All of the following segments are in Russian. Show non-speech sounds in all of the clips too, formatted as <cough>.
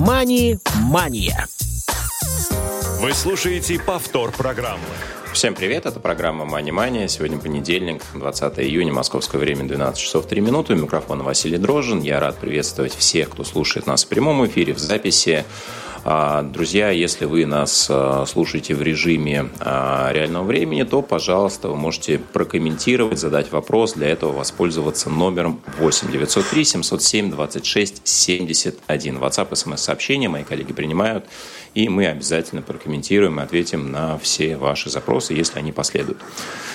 «Мани-мания». Вы слушаете повтор программы. Всем привет, это программа «Мани Мания». Сегодня понедельник, 20 июня, московское время, 12 часов 3 минуты. У микрофона Василий Дрожин. Я рад приветствовать всех, кто слушает нас в прямом эфире, в записи. А, друзья, если вы нас а, слушаете в режиме а, реального времени, то, пожалуйста, вы можете прокомментировать, задать вопрос. Для этого воспользоваться номером 8 903 707 26 71. WhatsApp, смс-сообщения мои коллеги принимают, и мы обязательно прокомментируем и ответим на все ваши запросы, если они последуют.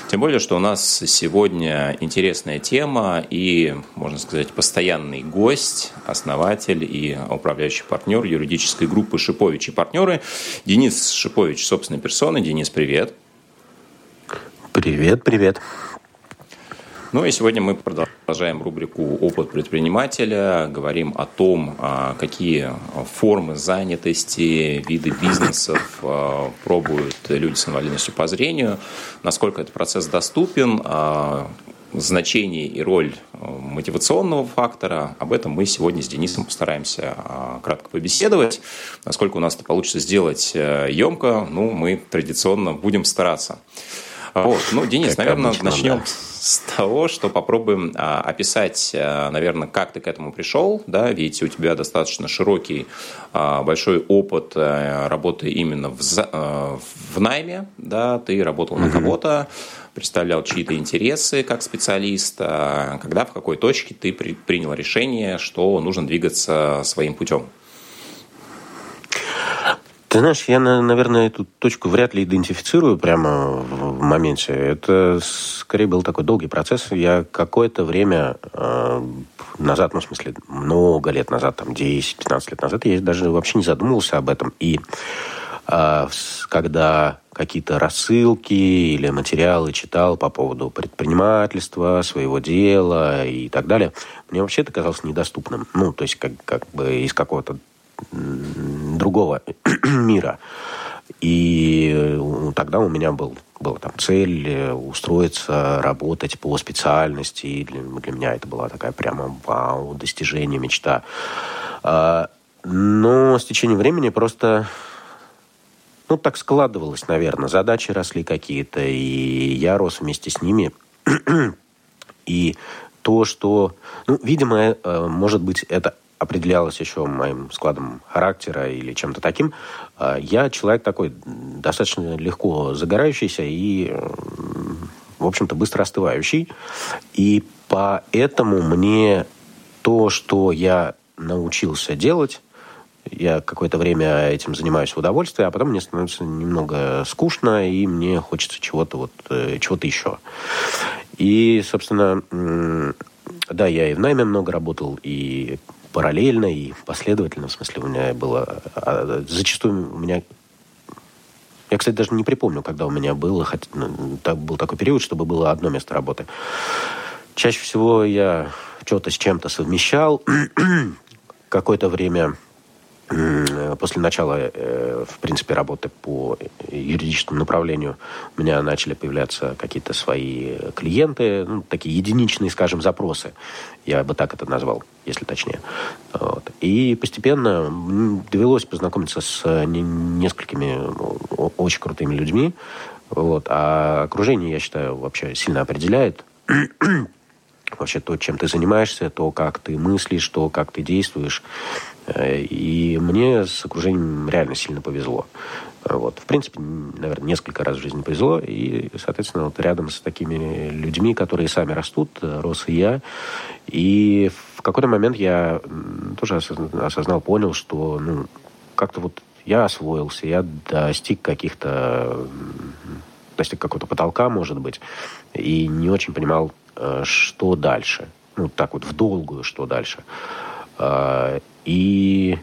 Тем более, что у нас сегодня интересная тема и, можно сказать, постоянный гость, основатель и управляющий партнер юридической группы «Шипович и партнеры» Денис Шипович, собственной персоной. Денис, привет. Привет, привет. Ну и сегодня мы продолжаем рубрику «Опыт предпринимателя», говорим о том, а, какие формы занятости, виды бизнесов а, пробуют люди с инвалидностью по зрению, насколько этот процесс доступен, а, значение и роль мотивационного фактора. Об этом мы сегодня с Денисом постараемся кратко побеседовать. Насколько у нас это получится сделать емко, ну, мы традиционно будем стараться. Вот. Ну, Денис, как наверное, обычно, начнем да. С того, что попробуем а, описать, а, наверное, как ты к этому пришел, да, ведь у тебя достаточно широкий, а, большой опыт а, работы именно в, а, в найме, да, ты работал на кого-то, представлял чьи-то интересы как специалист, когда в какой точке ты при, принял решение, что нужно двигаться своим путем? Ты знаешь, я, наверное, эту точку вряд ли идентифицирую прямо в моменте. Это скорее был такой долгий процесс. Я какое-то время э, назад, ну, в смысле, много лет назад, там, 10-15 лет назад, я даже вообще не задумывался об этом. И э, когда какие-то рассылки или материалы читал по поводу предпринимательства, своего дела и так далее, мне вообще это казалось недоступным. Ну, то есть как, как бы из какого-то другого <clears throat> мира. И э, тогда у меня был, была там цель э, устроиться, работать по специальности. И для, для меня это была такая прямо вау, достижение, мечта. А, но с течением времени просто ну, так складывалось, наверное. Задачи росли какие-то, и я рос вместе с ними. <clears throat> и то, что... Ну, видимо, э, может быть, это определялось еще моим складом характера или чем-то таким. А, я человек такой достаточно легко загорающийся и, в общем-то, быстро остывающий. И поэтому мне то, что я научился делать, я какое-то время этим занимаюсь в удовольствие, а потом мне становится немного скучно, и мне хочется чего-то вот, э, чего-то еще. И, собственно, да, я и в найме много работал, и параллельно и последовательно. В смысле, у меня было... А, зачастую у меня... Я, кстати, даже не припомню, когда у меня было... Хотя, ну, был такой период, чтобы было одно место работы. Чаще всего я что-то с чем-то совмещал. <clears throat> Какое-то время после начала, э, в принципе, работы по юридическому направлению у меня начали появляться какие-то свои клиенты, ну, такие единичные, скажем, запросы. Я бы так это назвал, если точнее. Вот. И постепенно довелось познакомиться с несколькими очень крутыми людьми. Вот. А окружение, я считаю, вообще сильно определяет вообще то, чем ты занимаешься, то, как ты мыслишь, то, как ты действуешь. Э, и мне с окружением реально сильно повезло. Вот. В принципе, наверное, несколько раз в жизни повезло. И, соответственно, вот рядом с такими людьми, которые сами растут, э, рос и я. И в какой-то момент я тоже осознал, понял, что ну, как-то вот я освоился, я достиг каких-то достиг какого-то потолка, может быть, и не очень понимал, э, что дальше. Ну, так вот, в долгую, что дальше. И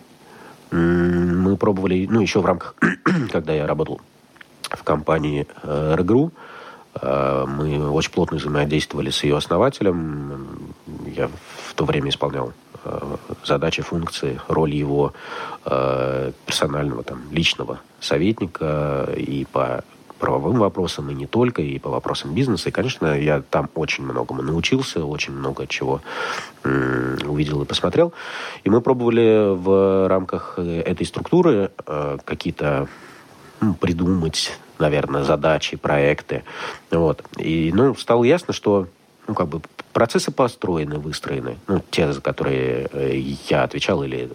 мы пробовали, ну, еще в рамках, <clears throat> когда я работал в компании э, РГРУ, э, мы очень плотно взаимодействовали с ее основателем. Я в то время исполнял э, задачи, функции, роль его персонального, там, личного советника и по правовым вопросам, и не только, и по вопросам бизнеса. И, конечно, я там очень многому научился, очень много чего увидел и посмотрел. И мы пробовали в рамках этой структуры э, какие-то ну, придумать, наверное, задачи, проекты. Вот. И, ну, стало ясно, что ну, как бы процессы построены, выстроены. Ну, те, за которые э, я отвечал или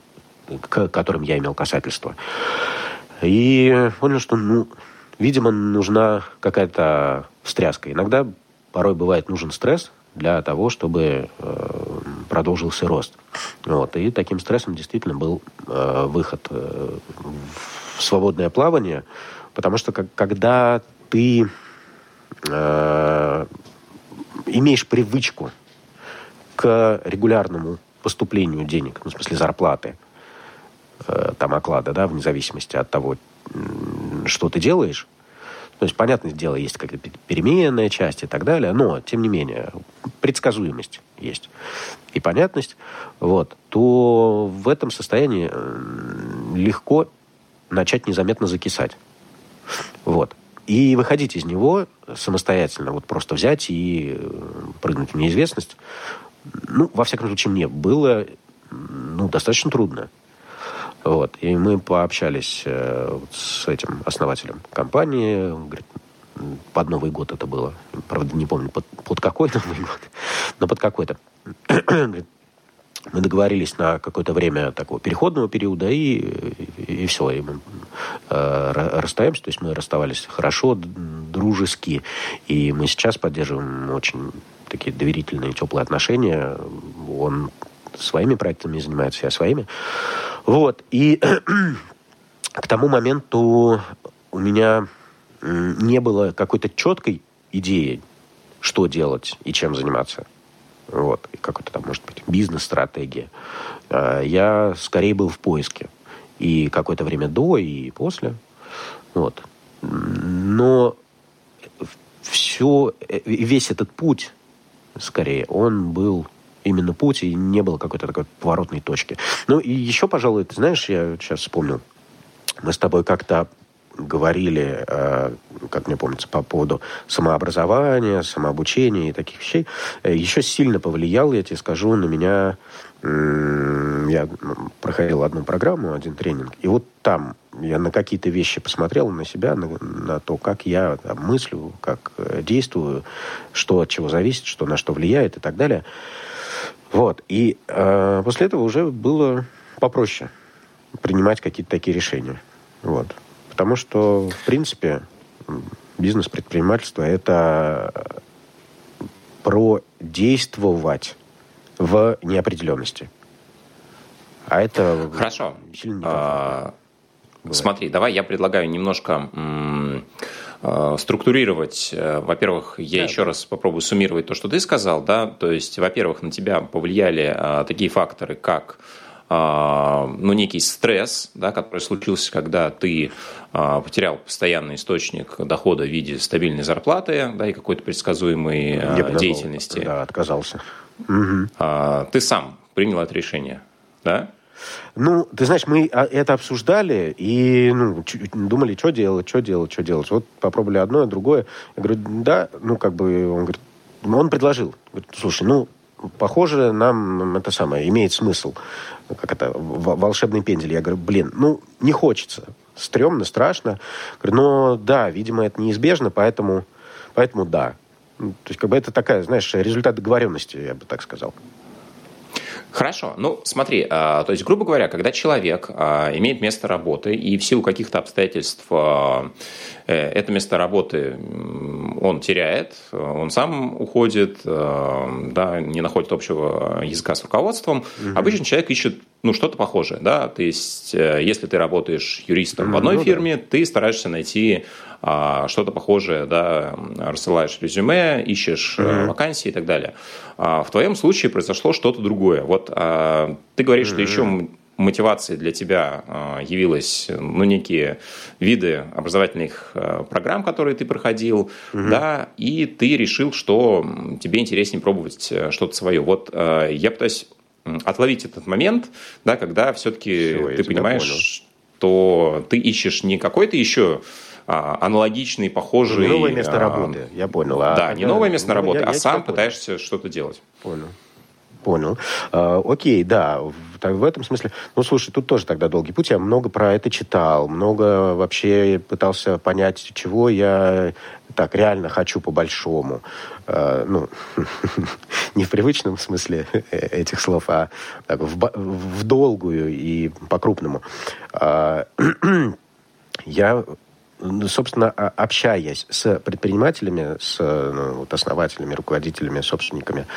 к которым я имел касательство. И понял, что, ну, видимо, нужна какая-то встряска. Иногда порой бывает нужен стресс для того, чтобы э, продолжился рост. Вот. И таким стрессом действительно был э, выход э, в свободное плавание, потому что как, когда ты э, имеешь привычку к регулярному поступлению денег, ну, в смысле зарплаты, э, там оклада, да, вне зависимости от того, что ты делаешь, то есть, понятное дело, есть какая-то переменная часть и так далее, но, тем не менее, предсказуемость есть и понятность, вот, то в этом состоянии легко начать незаметно закисать. Вот. И выходить из него самостоятельно, вот просто взять и э, прыгнуть в неизвестность, ну, во всяком случае, мне было ну, достаточно трудно. Вот. И мы пообщались э, с этим основателем компании. Он говорит, под Новый год это было. Правда, не помню, под, под какой <laughs> Новый год, но под какой-то. <clears throat> мы договорились на какое-то время такого переходного периода, и, и, и все, и мы э, расстаемся. То есть мы расставались хорошо, дружески, и мы сейчас поддерживаем очень такие доверительные, теплые отношения. Он своими проектами занимается, я своими. Вот. И <clears throat> к тому моменту у меня не было какой-то четкой идеи, что делать и чем заниматься. Вот. И какой-то там, может быть, бизнес-стратегия. А, я скорее был в поиске. И какое-то время до, и после. Вот. Но все, э, весь этот путь, скорее, он был именно путь, и не было какой-то такой поворотной точки. Ну и еще, пожалуй, ты знаешь, я сейчас вспомнил, мы с тобой как-то говорили, э, как мне помнится, по поводу самообразования, самообучения и таких вещей, э, еще сильно повлиял, я тебе скажу, на меня... Я проходил одну программу, один тренинг, и вот там я на какие-то вещи посмотрел, на себя, на, на то, как я там, мыслю, как э, действую, что от чего зависит, что на что влияет и так далее. Вот. И э, после этого уже было попроще принимать какие-то такие решения. Вот. Потому что, в принципе, бизнес-предпринимательство – это про действовать в неопределенности. А это Хорошо. сильно а, Смотри, давай я предлагаю немножко структурировать, э, во-первых, я да, еще раз попробую суммировать то, что ты сказал, да, то есть, во-первых, на тебя повлияли а, такие факторы, как ну, некий стресс, да, который случился, когда ты потерял постоянный источник дохода в виде стабильной зарплаты да, и какой-то предсказуемой а, деятельности. Да, отказался. Угу. Ты сам принял это решение, да? Ну, ты знаешь, мы а, это обсуждали и ну, думали, что делать, что делать, что делать. Вот попробовали одно, другое. Я говорю, да, ну, как бы, он говорит, он предложил. Говорит, слушай, ну, похоже, нам это самое, имеет смысл. Как это, волшебный пендель. Я говорю, блин, ну, не хочется. Стремно, страшно. Говорю, но да, видимо, это неизбежно, поэтому, поэтому да. Ну, то есть, как бы это такая, знаешь, результат договоренности, я бы так сказал. Хорошо. Ну, смотри, а, то есть, грубо говоря, когда человек а, имеет место работы и в силу каких-то обстоятельств а, э, это место работы он теряет, он сам уходит, да, не находит общего языка с руководством, угу. обычно человек ищет ну, что-то похожее, да, то есть, э, если ты работаешь юристом в одной ну, фирме, да. ты стараешься найти а, что-то похожее, да, рассылаешь резюме, ищешь mm-hmm. вакансии и так далее. А в твоем случае произошло что-то другое. Вот а, ты говоришь, mm-hmm. что еще мотивацией для тебя явилось ну, некие виды образовательных программ, которые ты проходил, угу. да, и ты решил, что тебе интереснее пробовать э, что-то свое. Вот я пытаюсь отловить этот момент, да, когда все-таки Все, ты понимаешь, что ты ищешь не какой-то еще а, аналогичный, похожий... Не новое место а, работы, я понял. А, да, не новое место работы, я, а я сам пытаешься что-то делать. Понял. Понял. А, окей, да, в, в этом смысле. Ну, слушай, тут тоже тогда долгий путь. Я много про это читал, много вообще пытался понять, чего я так реально хочу по-большому. А, ну, <laughs> не в привычном смысле <laughs> этих слов, а так, в, в долгую и по-крупному. А, <clears throat> я собственно, общаясь с предпринимателями, с ну, основателями, руководителями, собственниками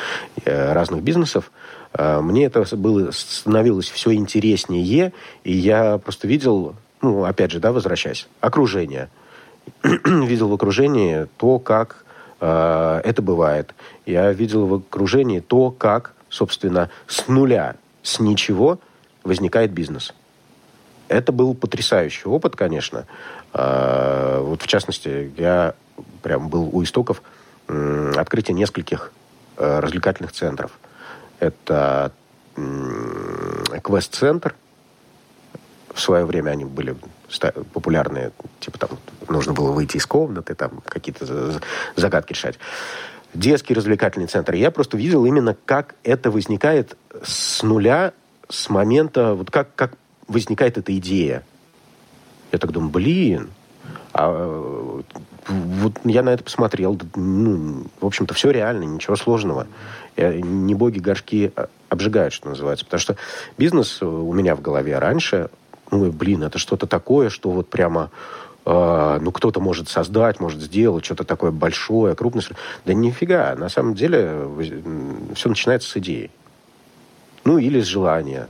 э, разных бизнесов, э, мне это было, становилось все интереснее, и я просто видел, ну, опять же, да, возвращаясь, окружение. <clears throat> видел в окружении то, как э, это бывает. Я видел в окружении то, как, собственно, с нуля, с ничего возникает бизнес. Это был потрясающий опыт, конечно. А, вот в частности, я прям был у истоков открытия нескольких э, развлекательных центров. Это квест-центр. В свое время они были популярные. Типа там нужно было выйти из комнаты, там какие-то загадки решать. Детский развлекательный центр. Я просто видел именно, как это возникает с нуля, с момента, вот как, как возникает эта идея. Я так думаю, блин, а вот я на это посмотрел, ну, в общем-то, все реально, ничего сложного. Я, не боги горшки обжигают, что называется. Потому что бизнес у меня в голове раньше, ну, блин, это что-то такое, что вот прямо э, ну, кто-то может создать, может сделать что-то такое большое, крупное. Да нифига, на самом деле все начинается с идеи. Ну, или с желания.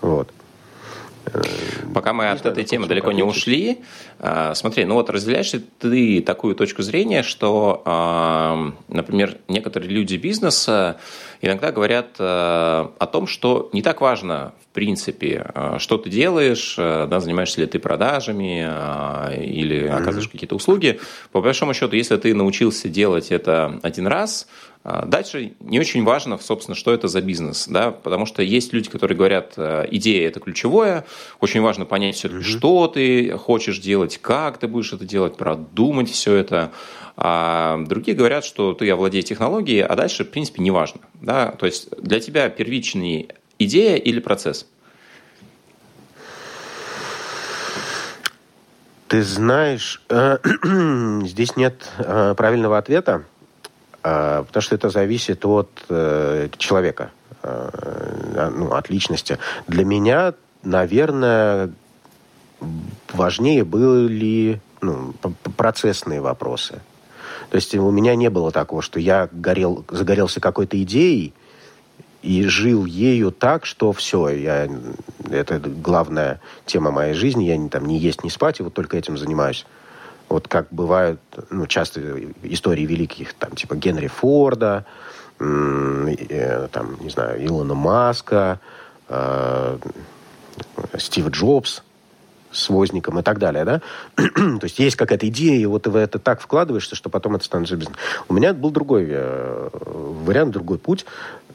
Вот. Пока мы от этой темы далеко не ушли, а, смотри, ну вот разделяешь ли ты такую точку зрения, что, а, например, некоторые люди бизнеса иногда говорят а, о том, что не так важно, в принципе, что ты делаешь, да, занимаешься ли ты продажами или оказываешь mm-hmm. какие-то услуги. По большому счету, если ты научился делать это один раз, дальше не очень важно, собственно, что это за бизнес, да, потому что есть люди, которые говорят, э, идея – это ключевое, очень важно понять все-таки, mm-hmm. что ты хочешь делать, как ты будешь это делать, продумать все это. А другие говорят, что ты овладеешь технологией, а дальше, в принципе, не важно. Да? То есть для тебя первичный идея или процесс? Ты знаешь, э, <clears throat> здесь нет э, правильного ответа. А, потому что это зависит от э, человека, э, ну, от личности. Для меня, наверное, важнее были ну, процессные вопросы. То есть у меня не было такого, что я горел, загорелся какой-то идеей и жил ею так, что все, я, это главная тема моей жизни, я не, там, не есть, не спать, и вот только этим занимаюсь. Вот как бывают ну, часто истории великих, там, типа Генри Форда, э, там, не знаю, Илона Маска, э, Стив Джобс с возником и так далее, да? <clears throat> То есть есть какая-то идея, и вот ты в это так вкладываешься, что потом это становится бизнесом. У меня был другой э, вариант, другой путь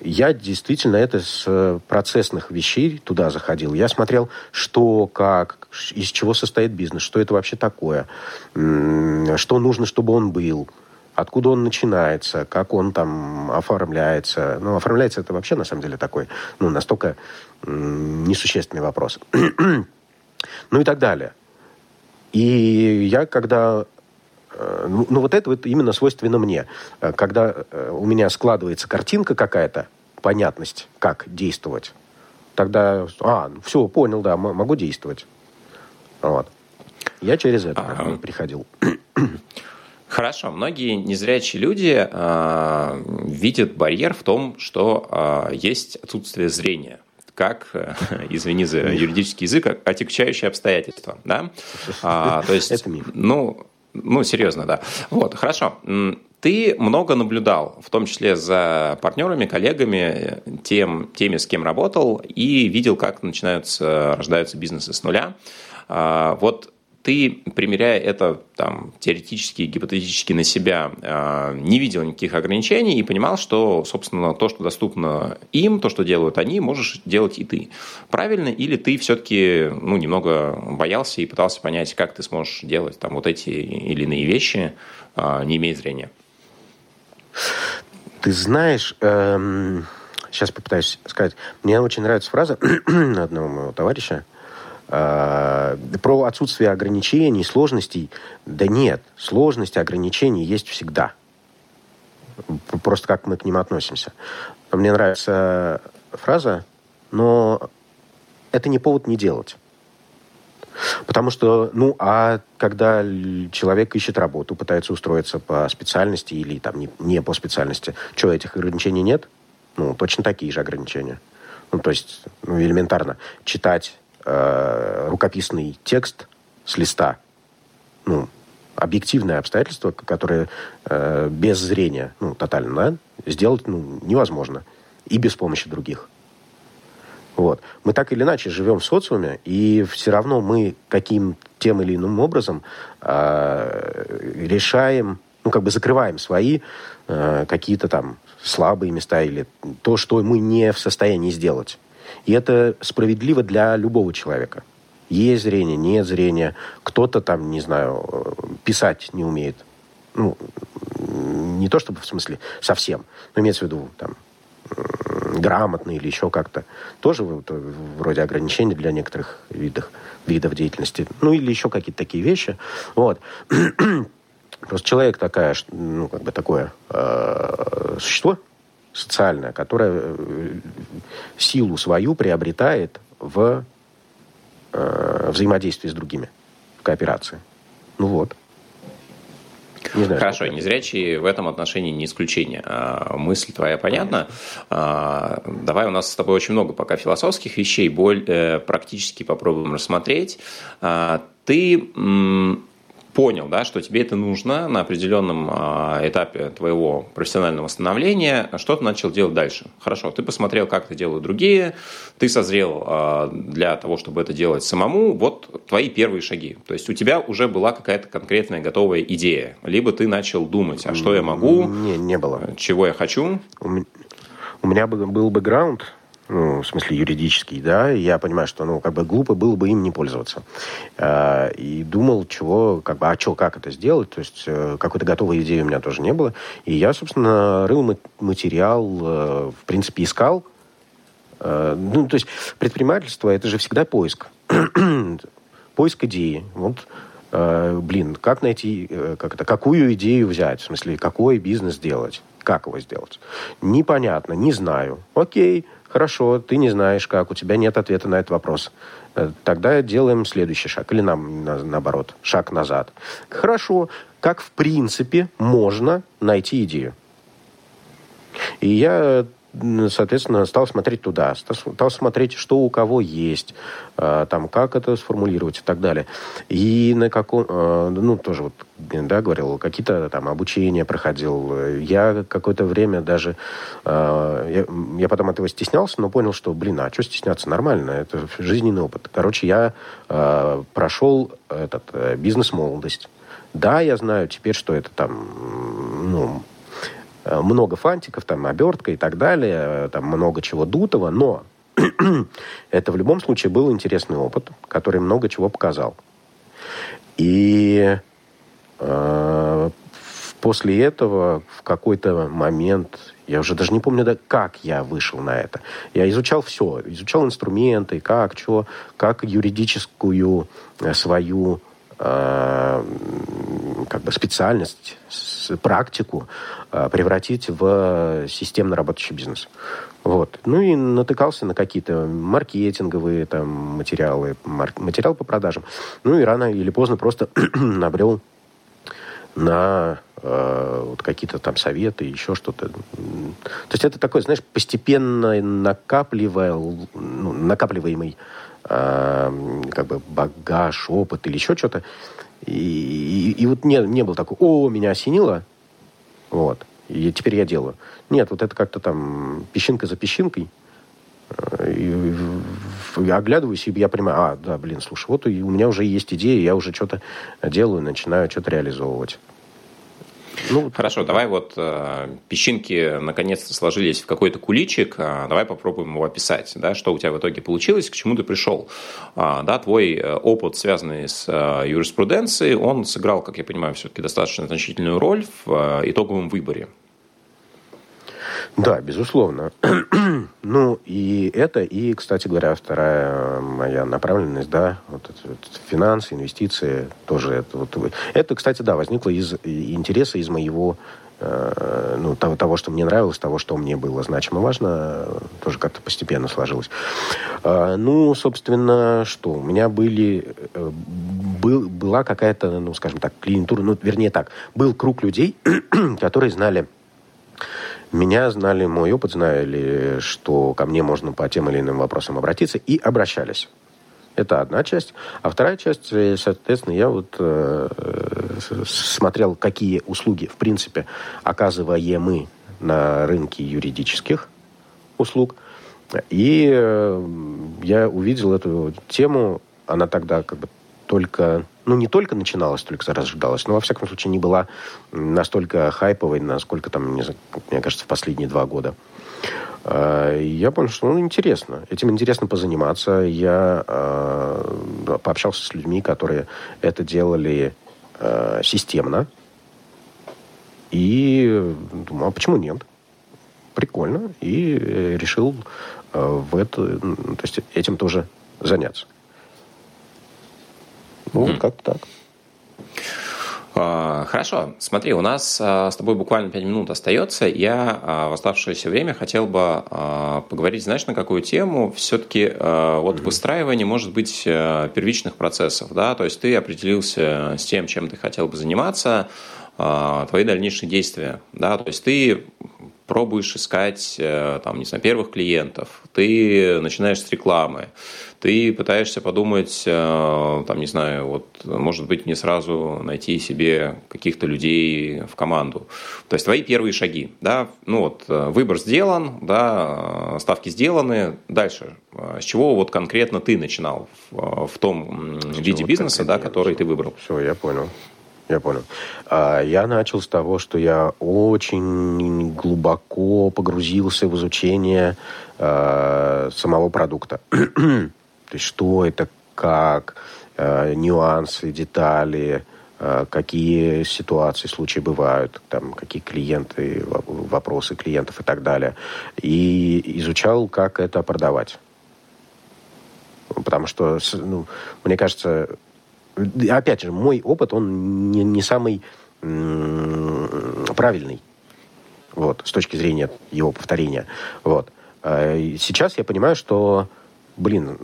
я действительно это с э, процессных вещей туда заходил. Я смотрел, что, как, из чего состоит бизнес, что это вообще такое, что нужно, чтобы он был, откуда он начинается, как он там оформляется. Ну, оформляется это вообще, на самом деле, такой, ну, настолько несущественный вопрос. <clears throat> ну и так далее. И я, когда Э, ну, ну, вот это вот именно свойственно мне. Э, когда э, у меня складывается картинка какая-то, понятность, как действовать, тогда, а, все, понял, да, могу действовать. Вот. Я через это а, приходил. Хорошо. Многие незрячие люди э, видят барьер в том, что э, есть отсутствие зрения как, <laughs> извини за юридический язык, отягчающее обстоятельство. Да? А, то есть, Это миф. ну, ну, серьезно, да. Вот, хорошо. Ты много наблюдал, в том числе за партнерами, коллегами, тем, теми, с кем работал, и видел, как начинаются, рождаются бизнесы с нуля. А, вот ты, примеряя это там, теоретически, гипотетически на себя, э, не видел никаких ограничений и понимал, что, собственно, то, что доступно им, то, что делают они, можешь делать и ты. Правильно? Или ты все-таки ну, немного боялся и пытался понять, как ты сможешь делать там, вот эти или иные вещи, э, не имея зрения? Ты знаешь, эм, сейчас попытаюсь сказать. Мне очень нравится фраза <clears throat> одного моего товарища про отсутствие ограничений, сложностей. Да нет, сложности, ограничений есть всегда. Просто как мы к ним относимся. Мне нравится фраза, но это не повод не делать. Потому что, ну, а когда человек ищет работу, пытается устроиться по специальности или там не, не по специальности, что, этих ограничений нет? Ну, точно такие же ограничения. Ну, то есть, ну, элементарно, читать э, рукописный текст с листа, ну, объективное обстоятельство, которое э, без зрения, ну, тотально, да, сделать ну, невозможно. И без помощи других. Вот. Мы так или иначе живем в социуме, и все равно мы каким тем или иным образом э, решаем, ну, как бы закрываем свои э, какие-то там слабые места или то, что мы не в состоянии сделать. И это справедливо для любого человека. Есть зрение, нет зрения. Кто-то там, не знаю, э, писать не умеет. Ну, не то чтобы в смысле совсем, но имеется в виду там грамотно или еще как-то. Тоже вроде ограничений для некоторых видов, видов деятельности. Ну, или еще какие-то такие вещи. Вот. <clears throat> Просто человек такая, ну, как бы такое э, существо социальное, которое э, силу свою приобретает в э, взаимодействии с другими, в кооперации. Ну вот. Не знаю, Хорошо, незрячие в этом отношении не исключение. А, мысль твоя понятна. А, давай, у нас с тобой очень много пока философских вещей, более э, практически попробуем рассмотреть. А, ты понял, да, что тебе это нужно на определенном э, этапе твоего профессионального становления, что ты начал делать дальше? Хорошо, ты посмотрел, как это делают другие, ты созрел э, для того, чтобы это делать самому, вот твои первые шаги. То есть у тебя уже была какая-то конкретная готовая идея, либо ты начал думать, а что я могу? Не, не было. Чего я хочу? У меня был бэкграунд, ну, в смысле юридический, да, я понимаю, что, ну, как бы глупо было бы им не пользоваться. Э, и думал, чего, как бы, а что, как это сделать, то есть э, какой-то готовой идеи у меня тоже не было. И я, собственно, рыл материал, э, в принципе, искал. Ну, то есть предпринимательство – это же всегда поиск. <clears throat> поиск идеи. Вот блин, как найти, как это, какую идею взять, в смысле, какой бизнес делать, как его сделать. Непонятно, не знаю. Окей, Хорошо, ты не знаешь как, у тебя нет ответа на этот вопрос. Э, тогда делаем следующий шаг. Или нам, наоборот, шаг назад. Хорошо, как в принципе можно найти идею? И я соответственно, стал смотреть туда, стал смотреть, что у кого есть, а, там, как это сформулировать и так далее. И на каком, а, ну, тоже вот, да, говорил, какие-то там обучения проходил. Я какое-то время даже, а, я, я потом этого стеснялся, но понял, что, блин, а что стесняться, нормально, это жизненный опыт. Короче, я прошел этот э, бизнес-молодость. Да, я знаю теперь, что это там, ну, много фантиков, там, обертка и так далее, там много чего дутого, но <clears throat> это в любом случае был интересный опыт, который много чего показал. И э, после этого в какой-то момент, я уже даже не помню, да, как я вышел на это. Я изучал все, изучал инструменты, как, что, как юридическую э, свою э, как бы специальность, практику э, превратить в системно работающий бизнес. Вот. Ну и натыкался на какие-то маркетинговые там, материалы, материал по продажам. Ну и рано или поздно просто <clears throat> набрел на э, вот какие-то там советы, еще что-то. То есть это такой, знаешь, постепенно накапливал, ну, накапливаемый э, как бы багаж, опыт или еще что-то. И, и, и вот не, не был такой, о, меня осенило, вот, и теперь я делаю. Нет, вот это как-то там песчинка за песчинкой. Э, и оглядываюсь, и я понимаю, а, да, блин, слушай, вот у меня уже есть идея, я уже что-то делаю, начинаю что-то реализовывать. Ну, Хорошо, давай вот э, песчинки наконец-то сложились в какой-то куличик, э, давай попробуем его описать, да, что у тебя в итоге получилось, к чему ты пришел. Э, да, твой э, опыт, связанный с э, юриспруденцией, он сыграл, как я понимаю, все-таки достаточно значительную роль в э, итоговом выборе. Да, безусловно. <clears throat> ну, и это, и, кстати говоря, вторая моя направленность, да, вот это, вот, финансы, инвестиции, тоже это вот. Это, кстати, да, возникло из интереса из моего э, ну, того, того, что мне нравилось, того, что мне было значимо важно, тоже как-то постепенно сложилось. Э, ну, собственно, что? У меня были, э, был, была какая-то, ну, скажем так, клиентура, ну, вернее так, был круг людей, <clears throat> которые знали меня знали, мой опыт знали, что ко мне можно по тем или иным вопросам обратиться, и обращались. Это одна часть. А вторая часть, э, соответственно, я вот э, смотрел, какие услуги, в принципе, оказываемы на рынке юридических услуг. И э, я увидел эту тему, она тогда как бы только ну, не только начиналась, только зарождалась, но, во всяком случае, не была настолько хайповой, насколько там, мне кажется, в последние два года. А, я понял, что ну, интересно. Этим интересно позаниматься. Я э, пообщался с людьми, которые это делали э, системно. И думал, а почему нет? Прикольно. И решил э, в это, то есть этим тоже заняться. Ну, mm. как-то так. А, хорошо, смотри, у нас а, с тобой буквально 5 минут остается. Я а, в оставшееся время хотел бы поговорить, знаешь, на какую тему? Все-таки вот выстраивание, может быть, первичных процессов, да, то есть ты определился с тем, чем ты хотел бы заниматься, твои дальнейшие действия, да, то есть ты пробуешь искать, э, там, не знаю, первых клиентов, ты начинаешь с рекламы, ты пытаешься подумать, э, там, не знаю, вот, может быть, мне сразу найти себе каких-то людей в команду. То есть твои первые шаги, да, ну вот, э, выбор сделан, да, ставки сделаны, дальше. С чего вот конкретно ты начинал в, в том с виде бизнеса, да, который ты выбрал? Все, я понял. Я понял. А, я начал с того, что я очень глубоко погрузился в изучение а, самого продукта. <clears throat> То есть что это, как, а, нюансы, детали, какие ситуации, случаи бывают, там, какие клиенты, вопросы клиентов и так далее. И изучал, как это продавать. Потому что, ну, мне кажется, опять же, мой опыт, он не, не самый правильный. Вот, с точки зрения его повторения. Вот. А, сейчас я понимаю, что, блин,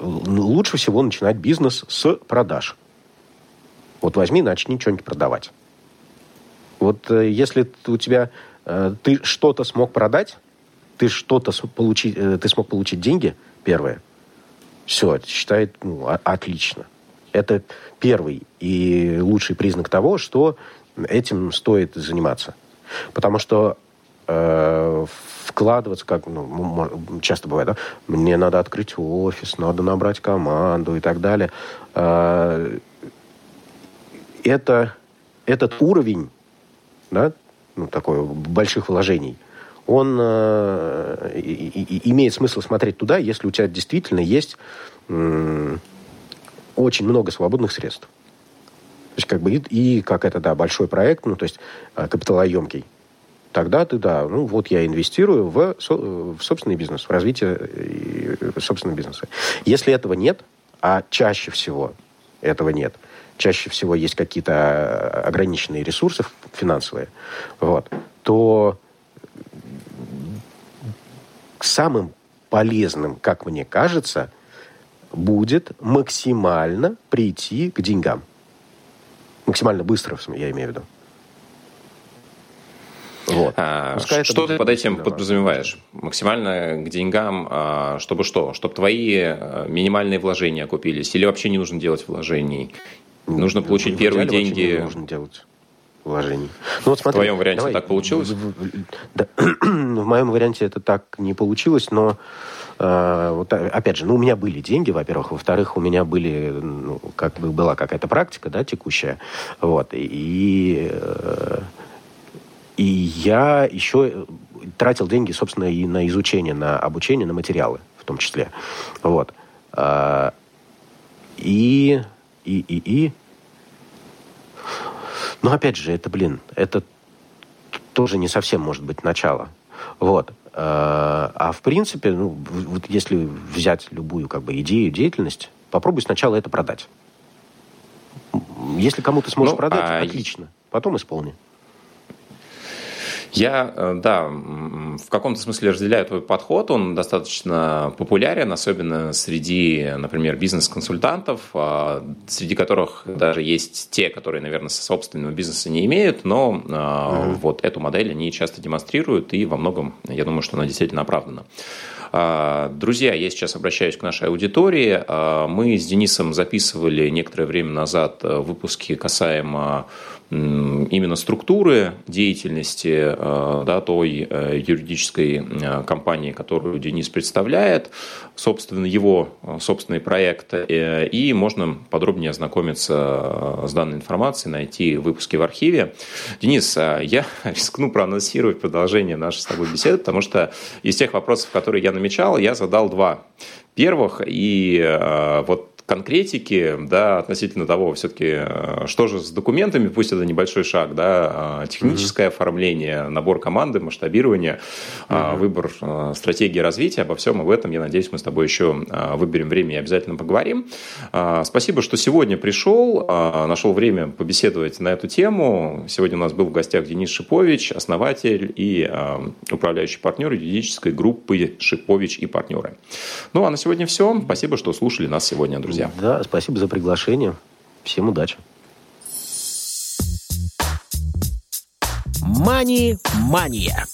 лучше всего начинать бизнес с продаж. Вот возьми, начни что-нибудь продавать. Вот э, если у тебя э, ты что-то смог продать, ты что-то получить, э, ты смог получить деньги, первое, все, считает ну, отлично. Это первый и лучший признак того, что этим стоит заниматься. Потому что э, вкладываться, как ну, часто бывает, да? мне надо открыть офис, надо набрать команду и так далее. Э, это, этот уровень, да, ну, такой, больших вложений, он э, и, и, имеет смысл смотреть туда, если у тебя действительно есть очень много свободных средств. То есть как бы и, и как это, да, большой проект, ну, то есть а, капиталоемкий. Тогда ты, да, ну вот я инвестирую в, в собственный бизнес, в развитие собственного бизнеса. Если этого нет, а чаще всего этого нет, чаще всего есть какие-то а, ограниченные ресурсы финансовые, вот, то самым полезным, как мне кажется, будет максимально прийти к деньгам. Максимально быстро, я имею в виду. Вот. А, что ты под этим подразумеваешь? Максимально к деньгам, а, чтобы что? Чтобы твои а, минимальные вложения окупились? Или вообще не нужно делать вложений? Нужно получить первые деньги? Не нужно делать вложений. Ну, вот смотри, в твоем варианте давай, так получилось? Да, <clears throat> в моем варианте это так не получилось, но э, вот, опять же, ну, у меня были деньги, во-первых, во-вторых, у меня были, ну, как бы была какая-то практика, да, текущая, вот, и, э, и я еще тратил деньги, собственно, и на изучение, на обучение, на материалы в том числе, вот. Э, и, и, и, и но опять же, это, блин, это тоже не совсем может быть начало. Вот. А, а в принципе, ну, вот если взять любую как бы идею, деятельность, попробуй сначала это продать. Если кому-то сможешь ну, продать, а... отлично. Потом исполни. Я, э, да, в каком-то смысле разделяю твой подход. Он достаточно популярен, особенно среди, например, бизнес-консультантов, а, среди которых даже есть те, которые, наверное, собственного бизнеса не имеют, но mm-hmm. вот эту модель они часто демонстрируют, и во многом, я думаю, что она действительно оправдана. А, друзья, я сейчас обращаюсь к нашей аудитории. Мы с Денисом записывали некоторое время назад выпуски касаемо именно структуры деятельности э, да, той э, юридической э, компании, которую Денис представляет, собственно, его собственный проект, и можно подробнее ознакомиться с данной информацией, найти выпуски в архиве. Денис, я <laughs> рискну проанонсировать продолжение нашей с тобой беседы, потому что из тех вопросов, которые я намечал, я задал два первых, и вот конкретики, да, относительно того, все-таки, э, что же с документами, пусть это небольшой шаг, да, а, техническое mm-hmm. оформление, набор команды, масштабирование, mm-hmm. выбор э, стратегии развития, обо всем об этом, я надеюсь, мы с тобой еще выберем время и обязательно поговорим. Спасибо, что сегодня пришел, нашел время побеседовать на эту тему. Сегодня у нас был в гостях Денис Шипович, основатель и управляющий партнер юридической группы Шипович и партнеры. Ну, а на сегодня все. Спасибо, что слушали нас сегодня, друзья друзья. Да, спасибо за приглашение. Всем удачи. Мани-мания.